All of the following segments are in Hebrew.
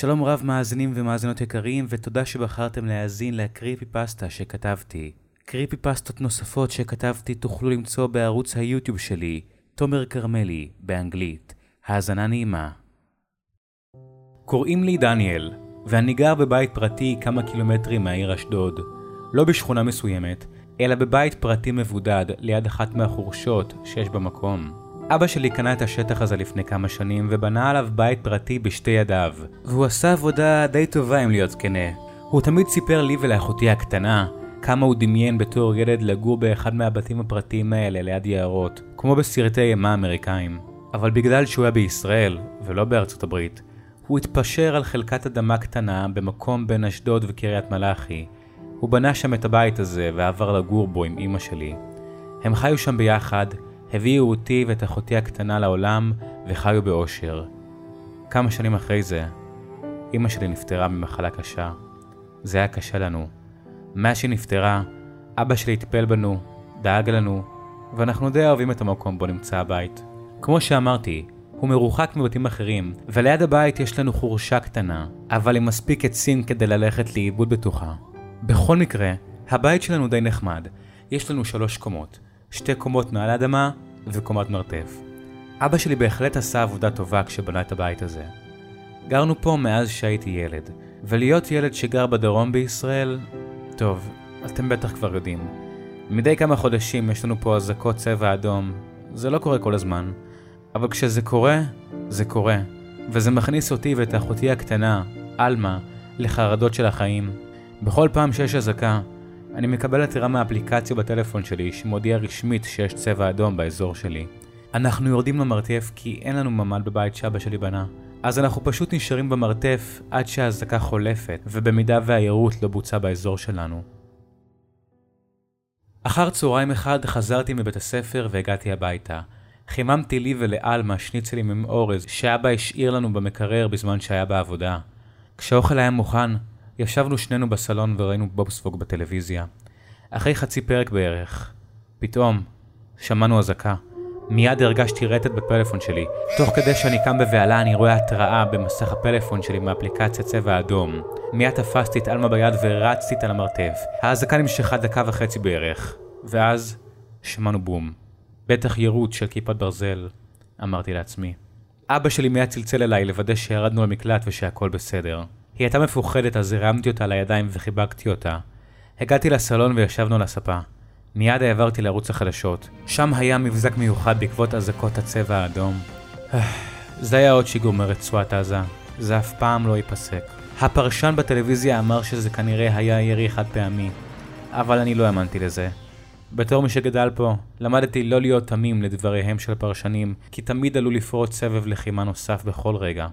שלום רב מאזינים ומאזינות יקרים, ותודה שבחרתם להאזין לקריפי פסטה שכתבתי. קריפי פסטות נוספות שכתבתי תוכלו למצוא בערוץ היוטיוב שלי, תומר כרמלי, באנגלית. האזנה נעימה. קוראים לי דניאל, ואני גר בבית פרטי כמה קילומטרים מהעיר אשדוד. לא בשכונה מסוימת, אלא בבית פרטי מבודד ליד אחת מהחורשות שיש במקום. אבא שלי קנה את השטח הזה לפני כמה שנים ובנה עליו בית פרטי בשתי ידיו, והוא עשה עבודה די טובה אם להיות כנה. הוא תמיד סיפר לי ולאחותי הקטנה כמה הוא דמיין בתור ילד לגור באחד מהבתים הפרטיים האלה ליד יערות, כמו בסרטי אימה אמריקאים. אבל בגלל שהוא היה בישראל, ולא בארצות הברית, הוא התפשר על חלקת אדמה קטנה במקום בין אשדוד וקריית מלאכי. הוא בנה שם את הבית הזה ועבר לגור בו עם אמא שלי. הם חיו שם ביחד, הביאו אותי ואת אחותי הקטנה לעולם וחיו באושר. כמה שנים אחרי זה, אמא שלי נפטרה ממחלה קשה. זה היה קשה לנו. מאז שהיא נפטרה, אבא שלי טיפל בנו, דאג לנו, ואנחנו די אוהבים את המקום בו נמצא הבית. כמו שאמרתי, הוא מרוחק מבתים אחרים, וליד הבית יש לנו חורשה קטנה, אבל עם מספיק עצים כדי ללכת לאיבוד בתוכה. בכל מקרה, הבית שלנו די נחמד. יש לנו שלוש קומות, שתי קומות מעל האדמה וקומת מרתף. אבא שלי בהחלט עשה עבודה טובה כשבנה את הבית הזה. גרנו פה מאז שהייתי ילד, ולהיות ילד שגר בדרום בישראל, טוב, אתם בטח כבר יודעים. מדי כמה חודשים יש לנו פה אזעקות צבע אדום, זה לא קורה כל הזמן, אבל כשזה קורה, זה קורה, וזה מכניס אותי ואת אחותי הקטנה, עלמה, לחרדות של החיים. בכל פעם שיש אזעקה, אני מקבל עתירה מהאפליקציה בטלפון שלי שמודיע רשמית שיש צבע אדום באזור שלי. אנחנו יורדים למרתף כי אין לנו ממ"ד בבית שאבא שלי בנה. אז אנחנו פשוט נשארים במרתף עד שהאזעקה חולפת, ובמידה והיירוט לא בוצע באזור שלנו. אחר צהריים אחד חזרתי מבית הספר והגעתי הביתה. חיממתי לי ולעלמה שניצלים עם אורז שאבא השאיר לנו במקרר בזמן שהיה בעבודה. כשהאוכל היה מוכן, ישבנו שנינו בסלון וראינו בובספוג בטלוויזיה. אחרי חצי פרק בערך, פתאום שמענו אזעקה. מיד הרגשתי רטט בפלאפון שלי. תוך כדי שאני קם בבהלה אני רואה התראה במסך הפלאפון שלי מאפליקציה צבע אדום. מיד תפסתי את עלמה ביד ורצתי איתה למרתף. האזעקה נמשכה דקה וחצי בערך. ואז שמענו בום. בטח יירוט של כיפת ברזל, אמרתי לעצמי. אבא שלי מיד צלצל אליי לוודא שירדנו למקלט ושהכל בסדר. היא הייתה מפוחדת אז הרמתי אותה לידיים וחיבקתי אותה. הגעתי לסלון וישבנו על הספה. מיד העברתי לערוץ החדשות. שם היה מבזק מיוחד בעקבות אזעקות הצבע האדום. זה היה עוד שיגור מרצועת עזה. זה אף פעם לא ייפסק. הפרשן בטלוויזיה אמר שזה כנראה היה ירי חד פעמי, אבל אני לא האמנתי לזה. בתור מי שגדל פה, למדתי לא להיות תמים לדבריהם של פרשנים, כי תמיד עלול לפרוץ סבב לחימה נוסף בכל רגע.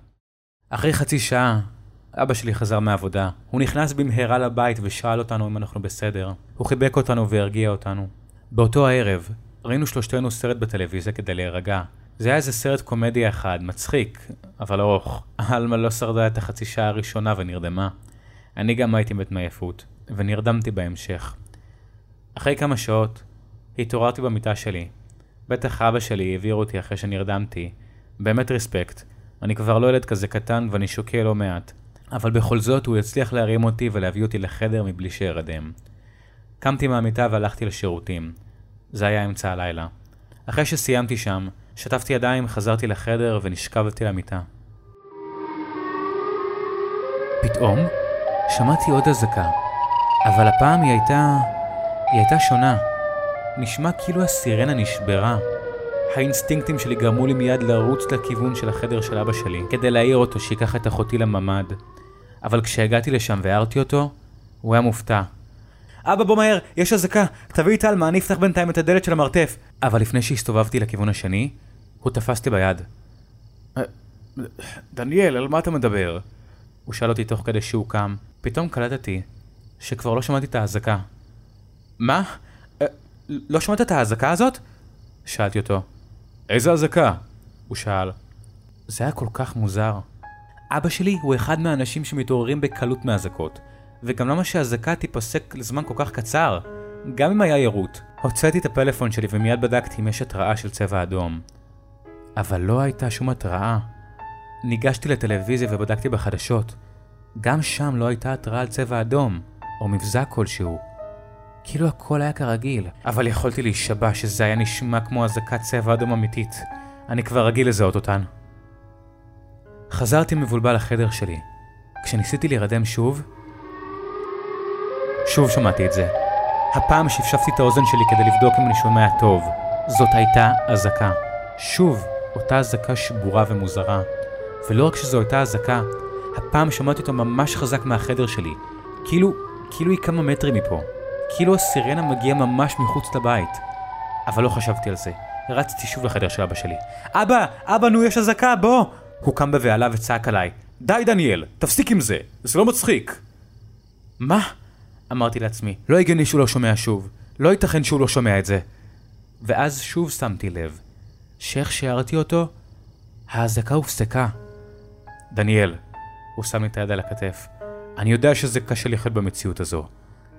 אחרי חצי שעה, אבא שלי חזר מהעבודה. הוא נכנס במהרה לבית ושאל אותנו אם אנחנו בסדר. הוא חיבק אותנו והרגיע אותנו. באותו הערב, ראינו שלושתנו סרט בטלוויזיה כדי להירגע. זה היה איזה סרט קומדיה אחד, מצחיק, אבל ארוך. עלמה לא שרדה את החצי שעה הראשונה ונרדמה. אני גם הייתי מת מעייפות, ונרדמתי בהמשך. אחרי כמה שעות, התעוררתי במיטה שלי. בטח אבא שלי העביר אותי אחרי שנרדמתי. באמת רספקט. אני כבר לא ילד כזה קטן ואני שוקל לא מעט. אבל בכל זאת הוא הצליח להרים אותי ולהביא אותי לחדר מבלי שארדם. קמתי מהמיטה והלכתי לשירותים. זה היה אמצע הלילה. אחרי שסיימתי שם, שטפתי ידיים, חזרתי לחדר ונשכבתי למיטה. פתאום שמעתי עוד אזעקה, אבל הפעם היא הייתה... היא הייתה שונה. נשמע כאילו הסירנה נשברה. האינסטינקטים שלי גרמו לי מיד לרוץ לכיוון של החדר של אבא שלי, כדי להעיר אותו שיקח את אחותי לממ"ד. אבל כשהגעתי לשם והערתי אותו, הוא היה מופתע. אבא בוא מהר, יש אזעקה, תביא את עלמה, אני אפתח בינתיים את הדלת של המרתף. אבל לפני שהסתובבתי לכיוון השני, הוא תפס אותי ביד. אה, דניאל, על מה אתה מדבר? הוא שאל אותי תוך כדי שהוא קם. פתאום קלטתי שכבר לא שמעתי את האזעקה. מה? אה, לא שמעת את האזעקה הזאת? שאלתי אותו. איזה אזעקה? הוא שאל. זה היה כל כך מוזר. אבא שלי הוא אחד מהאנשים שמתעוררים בקלות מאזעקות, וגם למה שהאזעקה תיפסק לזמן כל כך קצר? גם אם היה יירוט. הוצאתי את הפלאפון שלי ומיד בדקתי אם יש התראה של צבע אדום. אבל לא הייתה שום התראה. ניגשתי לטלוויזיה ובדקתי בחדשות. גם שם לא הייתה התראה על צבע אדום, או מבזק כלשהו. כאילו הכל היה כרגיל, אבל יכולתי להישבע שזה היה נשמע כמו אזעקת צבע אדום אמיתית. אני כבר רגיל לזהות אותן. חזרתי מבולבל לחדר שלי. כשניסיתי להירדם שוב, שוב שמעתי את זה. הפעם שפשפתי את האוזן שלי כדי לבדוק אם אני שומע טוב. זאת הייתה אזעקה. שוב, אותה אזעקה שבורה ומוזרה. ולא רק שזו הייתה אזעקה, הפעם שמעתי אותו ממש חזק מהחדר שלי. כאילו, כאילו היא כמה מטרים מפה. כאילו הסירנה מגיעה ממש מחוץ לבית. אבל לא חשבתי על זה. רצתי שוב לחדר של אבא שלי. אבא! אבא, נו, יש אזעקה, בוא! הוא קם בבהלה וצעק עליי. די, דניאל, תפסיק עם זה, זה לא מצחיק. מה? אמרתי לעצמי, לא הגיוני שהוא לא שומע שוב. לא ייתכן שהוא לא שומע את זה. ואז שוב שמתי לב, שאיך שיערתי אותו, האזעקה הופסקה. דניאל, הוא שם לי את היד על הכתף, אני יודע שזה קשה לחיות במציאות הזו,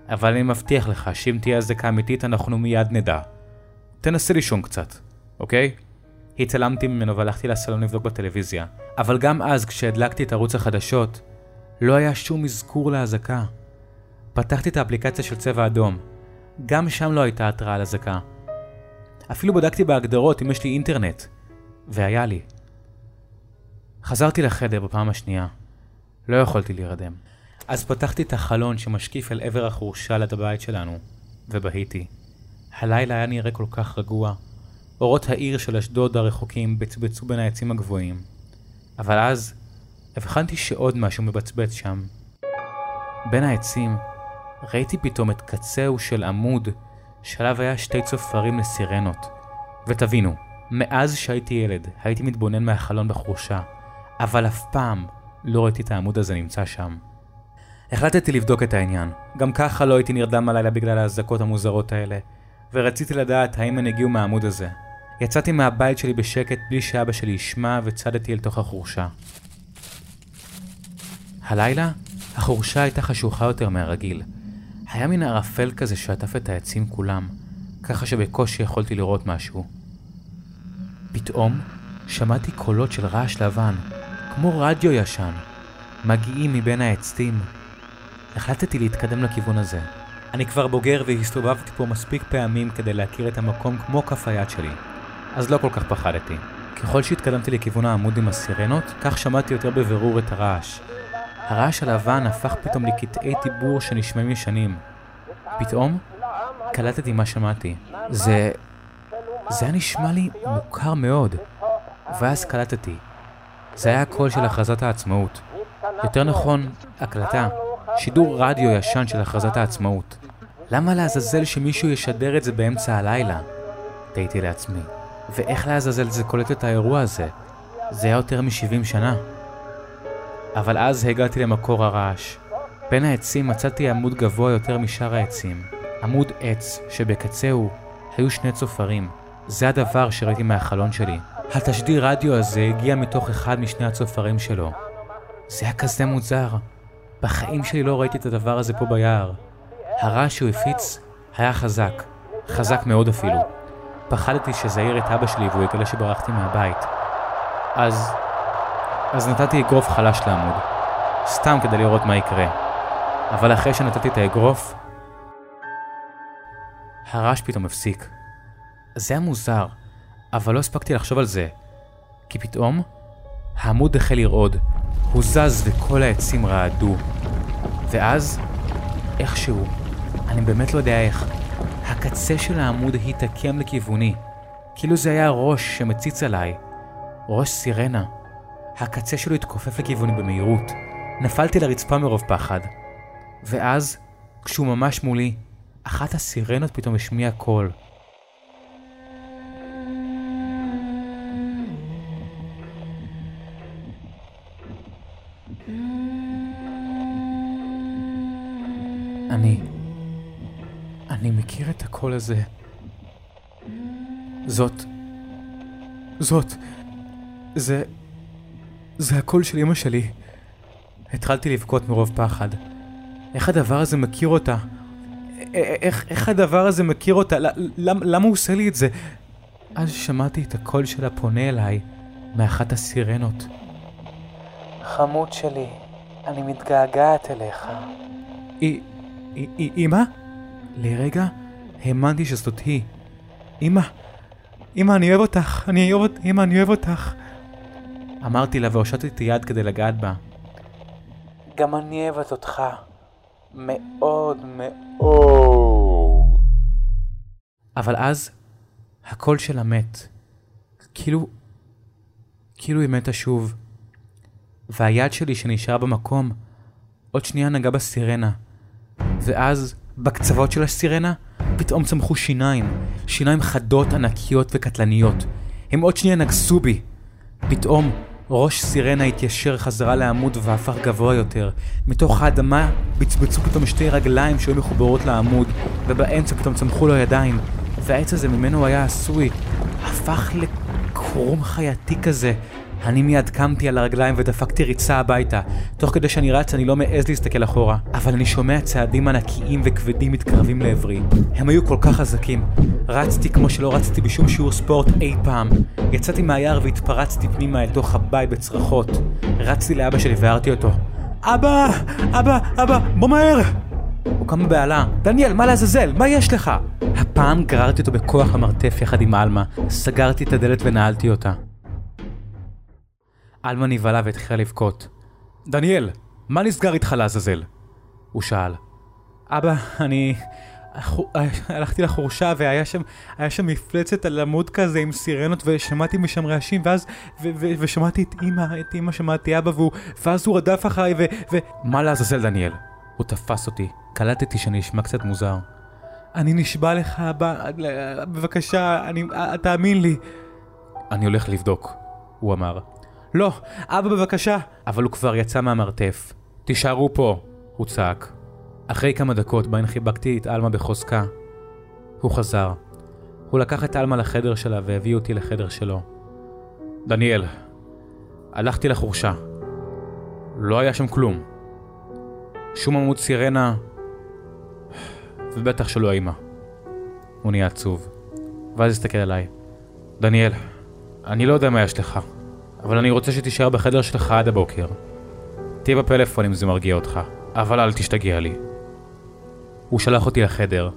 אבל אני מבטיח לך שאם תהיה אזעקה אמיתית אנחנו מיד נדע. תנסה לישון קצת, אוקיי? התעלמתי ממנו והלכתי לסלון לבדוק בטלוויזיה, אבל גם אז כשהדלקתי את ערוץ החדשות, לא היה שום אזכור לאזעקה. פתחתי את האפליקציה של צבע אדום, גם שם לא הייתה התראה על אזעקה. אפילו בדקתי בהגדרות אם יש לי אינטרנט, והיה לי. חזרתי לחדר בפעם השנייה. לא יכולתי להירדם. אז פתחתי את החלון שמשקיף אל עבר החורשה ליד הבית שלנו, ובהיתי. הלילה היה נראה כל כך רגוע. אורות העיר של אשדוד הרחוקים בצבצו בין העצים הגבוהים. אבל אז הבחנתי שעוד משהו מבצבץ שם. בין העצים ראיתי פתאום את קצהו של עמוד שעליו היה שתי צופרים לסירנות. ותבינו, מאז שהייתי ילד הייתי מתבונן מהחלון בחורשה, אבל אף פעם לא ראיתי את העמוד הזה נמצא שם. החלטתי לבדוק את העניין. גם ככה לא הייתי נרדם הלילה בגלל האזעקות המוזרות האלה, ורציתי לדעת האם הן הגיעו מהעמוד הזה. יצאתי מהבית שלי בשקט בלי שאבא שלי ישמע וצדתי אל תוך החורשה. הלילה החורשה הייתה חשוכה יותר מהרגיל. היה מין ערפל כזה שעטף את העצים כולם, ככה שבקושי יכולתי לראות משהו. פתאום שמעתי קולות של רעש לבן, כמו רדיו ישן, מגיעים מבין העצים. החלטתי להתקדם לכיוון הזה. אני כבר בוגר והסתובבתי פה מספיק פעמים כדי להכיר את המקום כמו כף היד שלי, אז לא כל כך פחדתי. ככל שהתקדמתי לכיוון העמוד עם הסירנות, כך שמעתי יותר בבירור את הרעש. הרעש הלבן הפך פתאום לקטעי דיבור שנשמעים ישנים. פתאום קלטתי מה שמעתי. זה... זה היה נשמע לי מוכר מאוד. ואז קלטתי. זה היה הקול של הכרזת העצמאות. יותר נכון, הקלטה. שידור רדיו ישן של הכרזת העצמאות. למה לעזאזל שמישהו ישדר את זה באמצע הלילה? תהיתי לעצמי. ואיך לעזאזל זה קולט את האירוע הזה? זה היה יותר מ-70 שנה. אבל אז הגעתי למקור הרעש. בין העצים מצאתי עמוד גבוה יותר משאר העצים. עמוד עץ שבקצהו היו שני צופרים. זה הדבר שראיתי מהחלון שלי. התשדיר רדיו הזה הגיע מתוך אחד משני הצופרים שלו. זה היה כזה מוזר. בחיים שלי לא ראיתי את הדבר הזה פה ביער. הרעש שהוא הפיץ היה חזק. חזק מאוד אפילו. פחדתי שזה יעיר את אבא שלי והוא יגלה שברחתי מהבית. אז... אז נתתי אגרוף חלש לעמוד. סתם כדי לראות מה יקרה. אבל אחרי שנתתי את האגרוף, הרעש פתאום הפסיק. זה היה מוזר, אבל לא הספקתי לחשוב על זה. כי פתאום, העמוד החל לרעוד. הוא זז וכל העצים רעדו. ואז, איכשהו, אני באמת לא יודע איך, הקצה של העמוד התעקם לכיווני, כאילו זה היה ראש שמציץ עליי. ראש סירנה. הקצה שלו התכופף לכיווני במהירות. נפלתי לרצפה מרוב פחד. ואז, כשהוא ממש מולי, אחת הסירנות פתאום השמיעה קול. אני... אני מכיר את הקול הזה. זאת... זאת... זה... זה הקול של אמא שלי. התחלתי לבכות מרוב פחד. איך הדבר הזה מכיר אותה? איך, איך הדבר הזה מכיר אותה? למ, למה הוא עושה לי את זה? אז שמעתי את הקול שלה פונה אליי מאחת הסירנות. חמוד שלי, אני מתגעגעת אליך. אמא? לרגע האמנתי שזאת היא. אמא, אמא, אני אוהב אותך, אני אוהב, אמא, אני אוהב אותך. אמרתי לה והושטתי יד כדי לגעת בה. גם אני אוהבת אותך. מאוד מאוד. אבל אז, הקול שלה מת. כאילו, כאילו היא מתה שוב. והיד שלי שנשארה במקום, עוד שנייה נגעה בסירנה. ואז, בקצוות של הסירנה, פתאום צמחו שיניים. שיניים חדות, ענקיות וקטלניות. הם עוד שנייה נגסו בי. פתאום, ראש סירנה התיישר חזרה לעמוד והפך גבוה יותר. מתוך האדמה בצבצו פתאום שתי רגליים שהיו מחוברות לעמוד, ובאמצע פתאום צמחו לו ידיים. והעץ הזה ממנו היה עשוי, הפך לקרום חייתי כזה, אני מיד קמתי על הרגליים ודפקתי ריצה הביתה. תוך כדי שאני רץ אני לא מעז להסתכל אחורה, אבל אני שומע צעדים ענקיים וכבדים מתקרבים לעברי. הם היו כל כך חזקים. רצתי כמו שלא רצתי בשום שיעור ספורט אי פעם. יצאתי מהיער והתפרצתי פנימה אל תוך הבית בצרחות. רצתי לאבא שלי והערתי אותו. אבא! אבא! אבא! בוא מהר! הוא קם בבהלה. דניאל, מה לעזאזל? מה יש לך? הפעם גררתי אותו בכוח למרתף יחד עם עלמה, סגרתי את הדלת ונעלתי אותה. עלמה נבהלה והתחילה לבכות. דניאל, מה נסגר איתך לעזאזל? הוא שאל. אבא, אני... הלכתי לחורשה והיה שם, היה שם מפלצת על עמוד כזה עם סירנות ושמעתי משם רעשים ואז, ו- ו- ושמעתי את אמא, את אמא שמעתי אבא והוא, ואז הוא רדף אחריי ו... ו... מה לעזאזל דניאל? הוא תפס אותי, קלטתי שאני אשמע קצת מוזר. אני נשבע לך, אבא, בבקשה, אני, תאמין לי. אני הולך לבדוק, הוא אמר. לא, אבא בבקשה. אבל הוא כבר יצא מהמרתף. תישארו פה, הוא צעק. אחרי כמה דקות בהן חיבקתי את עלמה בחוזקה, הוא חזר. הוא לקח את עלמה לחדר שלה והביא אותי לחדר שלו. דניאל, הלכתי לחורשה. לא היה שם כלום. שום עמוד סירנה, ובטח שלא האמא. הוא נהיה עצוב. ואז הסתכל עליי. דניאל, אני לא יודע מה יש לך. אבל אני רוצה שתישאר בחדר שלך עד הבוקר. תהיה בפלאפון אם זה מרגיע אותך, אבל אל תשתגע לי. הוא שלח אותי לחדר.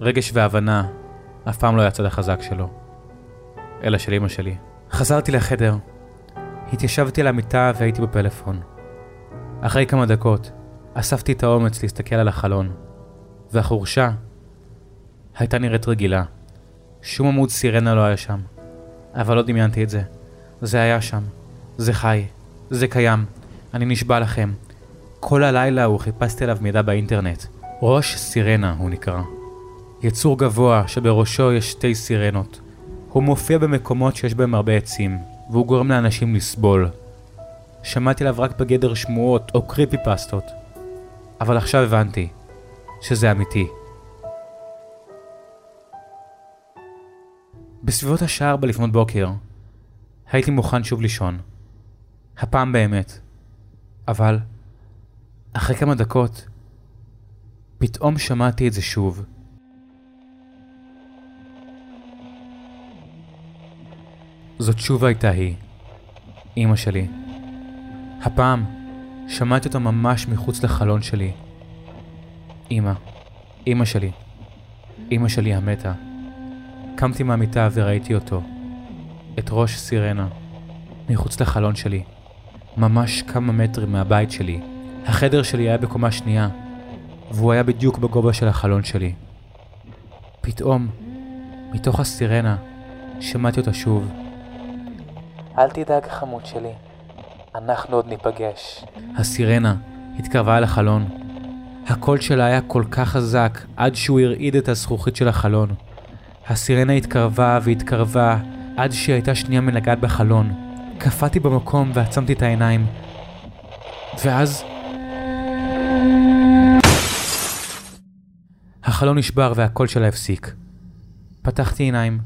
רגש והבנה אף פעם לא היה הצד החזק שלו, אלא של אמא שלי. חזרתי לחדר. התיישבתי על המיטה והייתי בפלאפון. אחרי כמה דקות, אספתי את האומץ להסתכל על החלון, והחורשה הייתה נראית רגילה. שום עמוד סירנה לא היה שם, אבל לא דמיינתי את זה. זה היה שם. זה חי. זה קיים. אני נשבע לכם. כל הלילה ההוא חיפשתי עליו מידע באינטרנט. ראש סירנה הוא נקרא. יצור גבוה שבראשו יש שתי סירנות. הוא מופיע במקומות שיש בהם הרבה עצים, והוא גורם לאנשים לסבול. שמעתי עליו רק בגדר שמועות או קריפי פסטות. אבל עכשיו הבנתי שזה אמיתי. בסביבות השעה ארבע לפנות בוקר, הייתי מוכן שוב לישון. הפעם באמת. אבל, אחרי כמה דקות, פתאום שמעתי את זה שוב. זאת שוב הייתה היא, אמא שלי. הפעם שמעתי אותה ממש מחוץ לחלון שלי. אמא, אמא שלי, אמא שלי המתה. קמתי מהמיטה וראיתי אותו. את ראש סירנה, מחוץ לחלון שלי, ממש כמה מטרים מהבית שלי. החדר שלי היה בקומה שנייה, והוא היה בדיוק בגובה של החלון שלי. פתאום, מתוך הסירנה, שמעתי אותה שוב. אל תדאג חמוד שלי, אנחנו עוד ניפגש. הסירנה התקרבה אל החלון. הקול שלה היה כל כך חזק עד שהוא הרעיד את הזכוכית של החלון. הסירנה התקרבה והתקרבה עד שהיא הייתה שנייה מלגעת בחלון. קפאתי במקום ועצמתי את העיניים. ואז... החלון נשבר והקול שלה הפסיק. פתחתי עיניים,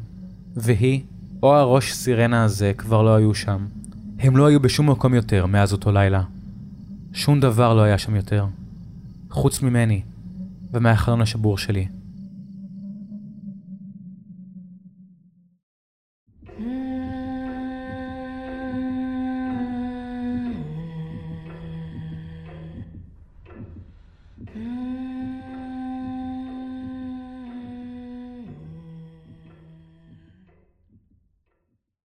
והיא, או הראש סירנה הזה, כבר לא היו שם. הם לא היו בשום מקום יותר מאז אותו לילה. שום דבר לא היה שם יותר. חוץ ממני, ומהחלון השבור שלי.